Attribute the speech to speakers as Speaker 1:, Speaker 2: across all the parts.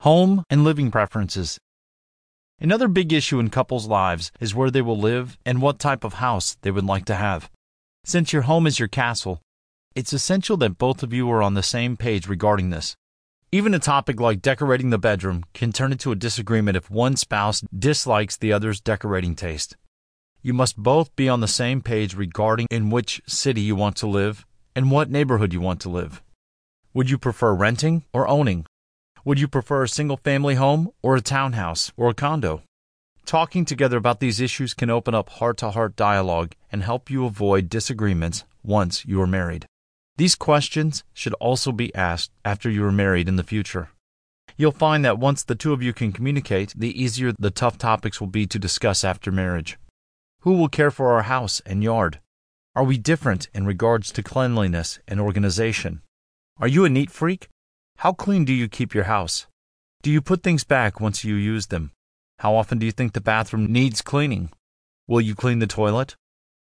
Speaker 1: home and living preferences. Another big issue in couples' lives is where they will live and what type of house they would like to have. Since your home is your castle, it's essential that both of you are on the same page regarding this. Even a topic like decorating the bedroom can turn into a disagreement if one spouse dislikes the other's decorating taste. You must both be on the same page regarding in which city you want to live and what neighborhood you want to live. Would you prefer renting or owning? Would you prefer a single family home or a townhouse or a condo? Talking together about these issues can open up heart to heart dialogue and help you avoid disagreements once you are married. These questions should also be asked after you are married in the future. You'll find that once the two of you can communicate, the easier the tough topics will be to discuss after marriage. Who will care for our house and yard? Are we different in regards to cleanliness and organization? Are you a neat freak? How clean do you keep your house? Do you put things back once you use them? How often do you think the bathroom needs cleaning? Will you clean the toilet?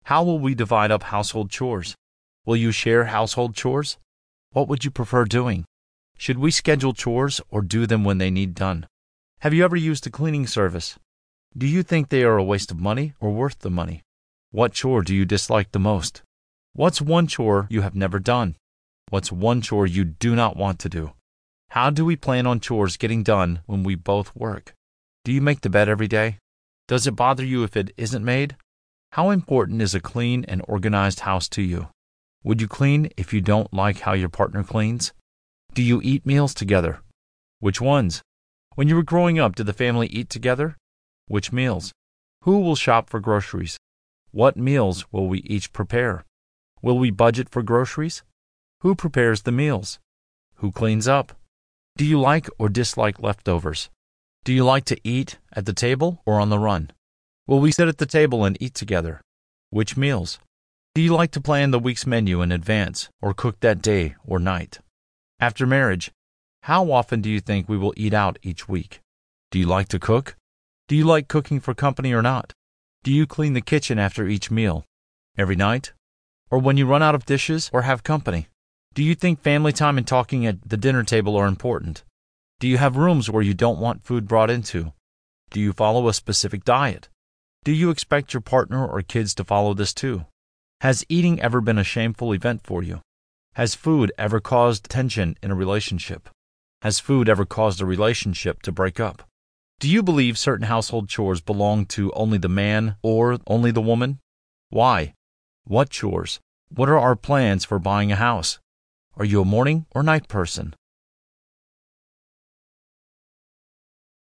Speaker 1: How will we divide up household chores? Will you share household chores? What would you prefer doing? Should we schedule chores or do them when they need done? Have you ever used a cleaning service? Do you think they are a waste of money or worth the money? What chore do you dislike the most? What's one chore you have never done? What's one chore you do not want to do? How do we plan on chores getting done when we both work? Do you make the bed every day? Does it bother you if it isn't made? How important is a clean and organized house to you? Would you clean if you don't like how your partner cleans? Do you eat meals together? Which ones? When you were growing up, did the family eat together? Which meals? Who will shop for groceries? What meals will we each prepare? Will we budget for groceries? Who prepares the meals? Who cleans up? Do you like or dislike leftovers? Do you like to eat at the table or on the run? Will we sit at the table and eat together? Which meals? Do you like to plan the week's menu in advance or cook that day or night? After marriage, how often do you think we will eat out each week? Do you like to cook? Do you like cooking for company or not? Do you clean the kitchen after each meal? Every night? Or when you run out of dishes or have company? Do you think family time and talking at the dinner table are important? Do you have rooms where you don't want food brought into? Do you follow a specific diet? Do you expect your partner or kids to follow this too? Has eating ever been a shameful event for you? Has food ever caused tension in a relationship? Has food ever caused a relationship to break up? Do you believe certain household chores belong to only the man or only the woman? Why? What chores? What are our plans for buying a house? Are you a morning or night person?